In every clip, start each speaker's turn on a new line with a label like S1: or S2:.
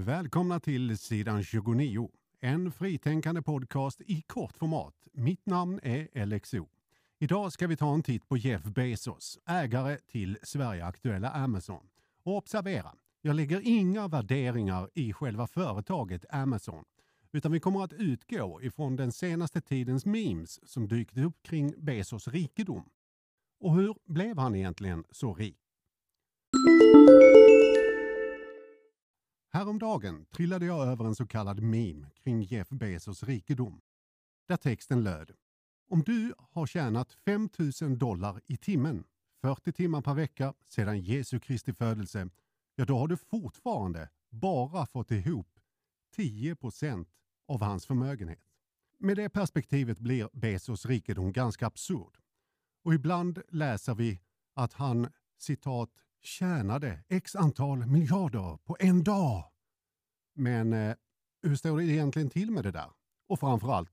S1: Välkomna till sidan 29, en fritänkande podcast i kort format. Mitt namn är LXO. Idag ska vi ta en titt på Jeff Bezos, ägare till Sverigeaktuella Amazon. Och observera, jag lägger inga värderingar i själva företaget Amazon, utan vi kommer att utgå ifrån den senaste tidens memes som dykt upp kring Bezos rikedom. Och hur blev han egentligen så rik? Häromdagen trillade jag över en så kallad meme kring Jeff Bezos rikedom. Där texten löd. Om du har tjänat 5 000 dollar i timmen, 40 timmar per vecka sedan Jesu Kristi födelse, ja då har du fortfarande bara fått ihop 10 procent av hans förmögenhet. Med det perspektivet blir Bezos rikedom ganska absurd. Och ibland läser vi att han citat tjänade x antal miljarder på en dag. Men eh, hur står det egentligen till med det där? Och framförallt,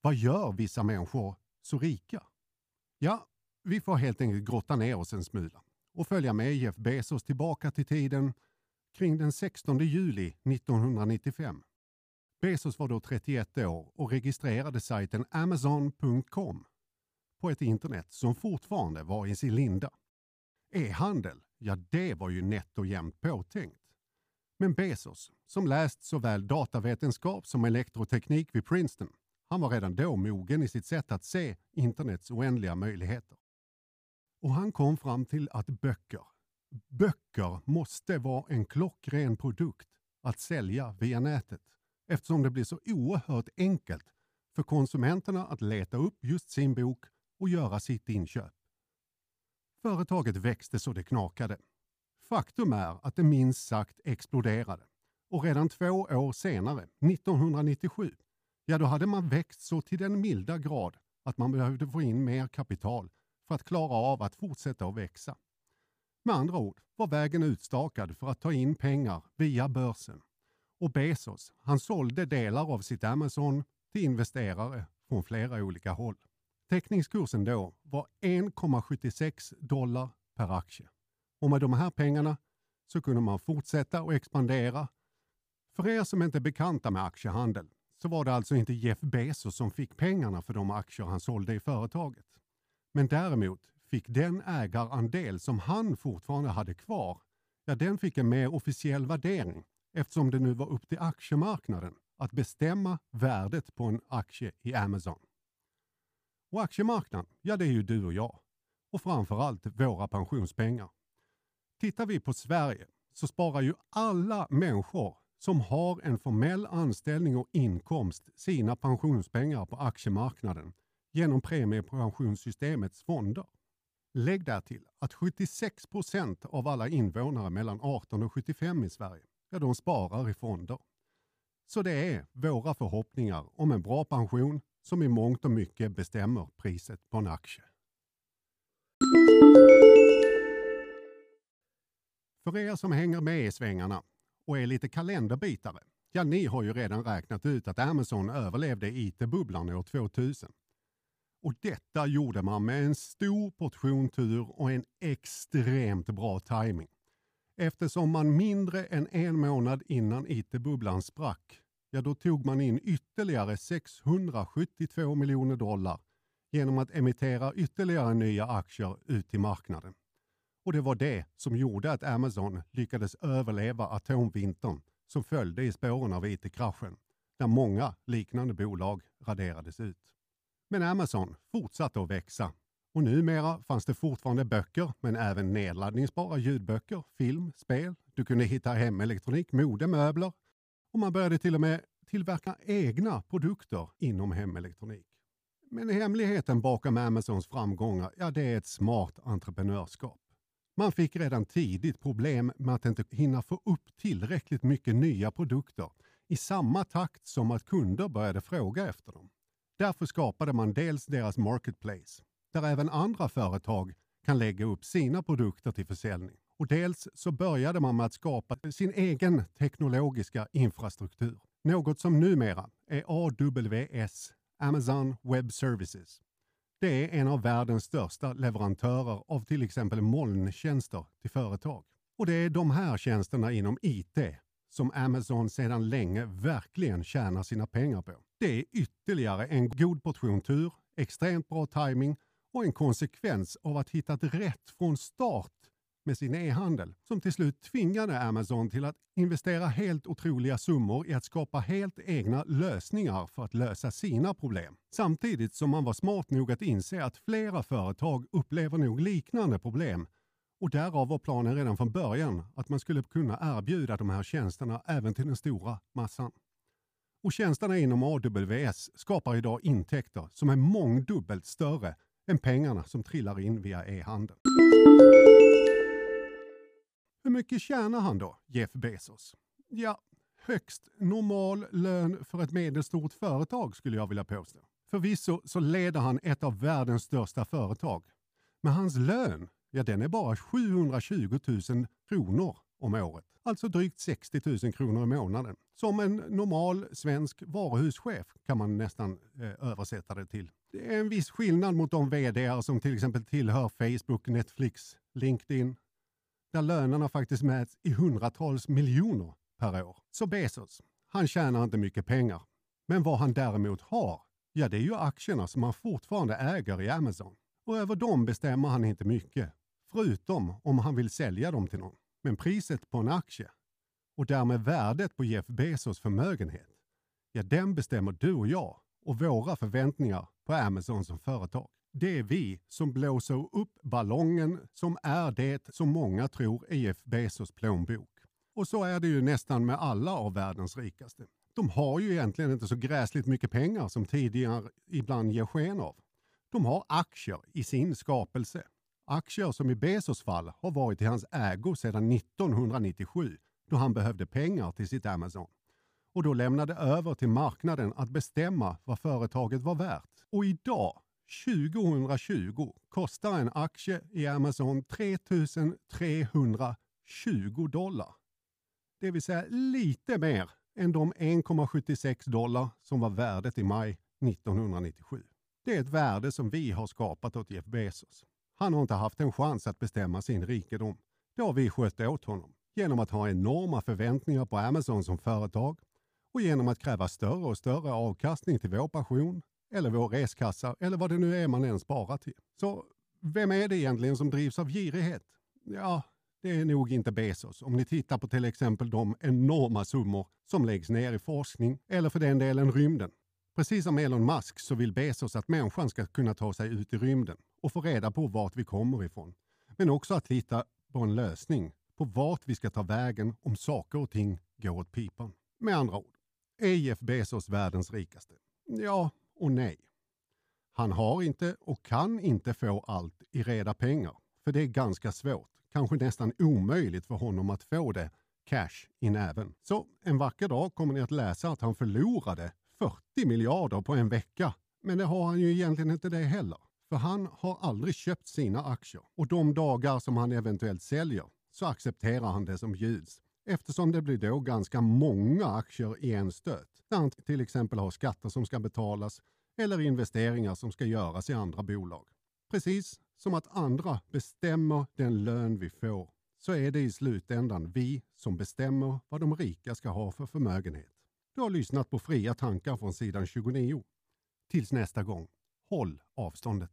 S1: vad gör vissa människor så rika? Ja, vi får helt enkelt grotta ner oss en smula och följa med Jeff Bezos tillbaka till tiden kring den 16 juli 1995. Bezos var då 31 år och registrerade sajten Amazon.com på ett internet som fortfarande var i sin linda. E-handel, ja det var ju nätt och jämnt påtänkt. Men Bezos, som läst såväl datavetenskap som elektroteknik vid Princeton, han var redan då mogen i sitt sätt att se internets oändliga möjligheter. Och han kom fram till att böcker, böcker måste vara en klockren produkt att sälja via nätet eftersom det blir så oerhört enkelt för konsumenterna att leta upp just sin bok och göra sitt inköp. Företaget växte så det knakade. Faktum är att det minst sagt exploderade. Och redan två år senare, 1997, ja då hade man växt så till den milda grad att man behövde få in mer kapital för att klara av att fortsätta att växa. Med andra ord var vägen utstakad för att ta in pengar via börsen. Och Bezos, han sålde delar av sitt Amazon till investerare från flera olika håll. Teckningskursen då var 1,76 dollar per aktie. Och med de här pengarna så kunde man fortsätta och expandera. För er som inte är bekanta med aktiehandel så var det alltså inte Jeff Bezos som fick pengarna för de aktier han sålde i företaget. Men däremot fick den ägarandel som han fortfarande hade kvar, ja den fick en mer officiell värdering eftersom det nu var upp till aktiemarknaden att bestämma värdet på en aktie i Amazon. Och aktiemarknaden, ja det är ju du och jag. Och framförallt våra pensionspengar. Tittar vi på Sverige så sparar ju alla människor som har en formell anställning och inkomst sina pensionspengar på aktiemarknaden genom premiepensionssystemets fonder. Lägg därtill att 76 procent av alla invånare mellan 18 och 75 i Sverige, ja de sparar i fonder. Så det är våra förhoppningar om en bra pension som i mångt och mycket bestämmer priset på en aktie. För er som hänger med i svängarna och är lite kalenderbitare, ja ni har ju redan räknat ut att Amazon överlevde IT-bubblan år 2000. Och detta gjorde man med en stor portion tur och en extremt bra timing. Eftersom man mindre än en månad innan IT-bubblan sprack, ja då tog man in ytterligare 672 miljoner dollar genom att emittera ytterligare nya aktier ut till marknaden. Och det var det som gjorde att Amazon lyckades överleva atomvintern som följde i spåren av IT-kraschen, där många liknande bolag raderades ut. Men Amazon fortsatte att växa och numera fanns det fortfarande böcker men även nedladdningsbara ljudböcker, film, spel. Du kunde hitta hemelektronik, mode, möbler och man började till och med tillverka egna produkter inom hemelektronik. Men hemligheten bakom Amazons framgångar, ja det är ett smart entreprenörskap. Man fick redan tidigt problem med att inte hinna få upp tillräckligt mycket nya produkter i samma takt som att kunder började fråga efter dem. Därför skapade man dels deras marketplace, där även andra företag kan lägga upp sina produkter till försäljning. Och dels så började man med att skapa sin egen teknologiska infrastruktur. Något som numera är AWS, Amazon Web Services. Det är en av världens största leverantörer av till exempel molntjänster till företag. Och det är de här tjänsterna inom IT som Amazon sedan länge verkligen tjänar sina pengar på. Det är ytterligare en god portion tur, extremt bra timing och en konsekvens av att hittat rätt från start med sin e-handel som till slut tvingade Amazon till att investera helt otroliga summor i att skapa helt egna lösningar för att lösa sina problem. Samtidigt som man var smart nog att inse att flera företag upplever nog liknande problem och därav var planen redan från början att man skulle kunna erbjuda de här tjänsterna även till den stora massan. Och tjänsterna inom AWS skapar idag intäkter som är mångdubbelt större än pengarna som trillar in via e-handeln. Hur mycket tjänar han då, Jeff Bezos? Ja, högst normal lön för ett medelstort företag skulle jag vilja påstå. Förvisso så leder han ett av världens största företag. Men hans lön, ja den är bara 720 000 kronor om året. Alltså drygt 60 000 kronor i månaden. Som en normal svensk varuhuschef kan man nästan eh, översätta det till. Det är en viss skillnad mot de vd som till exempel tillhör Facebook, Netflix, LinkedIn, där lönerna faktiskt mäts i hundratals miljoner per år. Så Bezos, han tjänar inte mycket pengar. Men vad han däremot har, ja det är ju aktierna som han fortfarande äger i Amazon. Och över dem bestämmer han inte mycket, förutom om han vill sälja dem till någon. Men priset på en aktie och därmed värdet på Jeff Bezos förmögenhet, ja den bestämmer du och jag och våra förväntningar på Amazon som företag. Det är vi som blåser upp ballongen som är det som många tror är Jeff Bezos plånbok. Och så är det ju nästan med alla av världens rikaste. De har ju egentligen inte så gräsligt mycket pengar som tidigare ibland ger sken av. De har aktier i sin skapelse. Aktier som i Bezos fall har varit i hans ägo sedan 1997 då han behövde pengar till sitt Amazon och då lämnade över till marknaden att bestämma vad företaget var värt. Och idag 2020 kostar en aktie i Amazon 3 320 dollar. Det vill säga lite mer än de 1,76 dollar som var värdet i maj 1997. Det är ett värde som vi har skapat åt Jeff Bezos. Han har inte haft en chans att bestämma sin rikedom. Det har vi skött åt honom genom att ha enorma förväntningar på Amazon som företag och genom att kräva större och större avkastning till vår passion eller vår reskassa eller vad det nu är man än sparar till. Så vem är det egentligen som drivs av girighet? Ja, det är nog inte Bezos. Om ni tittar på till exempel de enorma summor som läggs ner i forskning eller för den delen rymden. Precis som Elon Musk så vill Bezos att människan ska kunna ta sig ut i rymden och få reda på vart vi kommer ifrån. Men också att hitta på en lösning på vart vi ska ta vägen om saker och ting går åt pipan. Med andra ord, är Jeff Bezos världens rikaste? Ja, och nej. Han har inte och kan inte få allt i reda pengar, för det är ganska svårt, kanske nästan omöjligt för honom att få det cash i näven. Så en vacker dag kommer ni att läsa att han förlorade 40 miljarder på en vecka. Men det har han ju egentligen inte det heller. För han har aldrig köpt sina aktier och de dagar som han eventuellt säljer så accepterar han det som bjuds eftersom det blir då ganska många aktier i en stöt. Där han till exempel har skatter som ska betalas eller investeringar som ska göras i andra bolag. Precis som att andra bestämmer den lön vi får så är det i slutändan vi som bestämmer vad de rika ska ha för förmögenhet. Du har lyssnat på Fria tankar från sidan 29. Tills nästa gång, håll avståndet.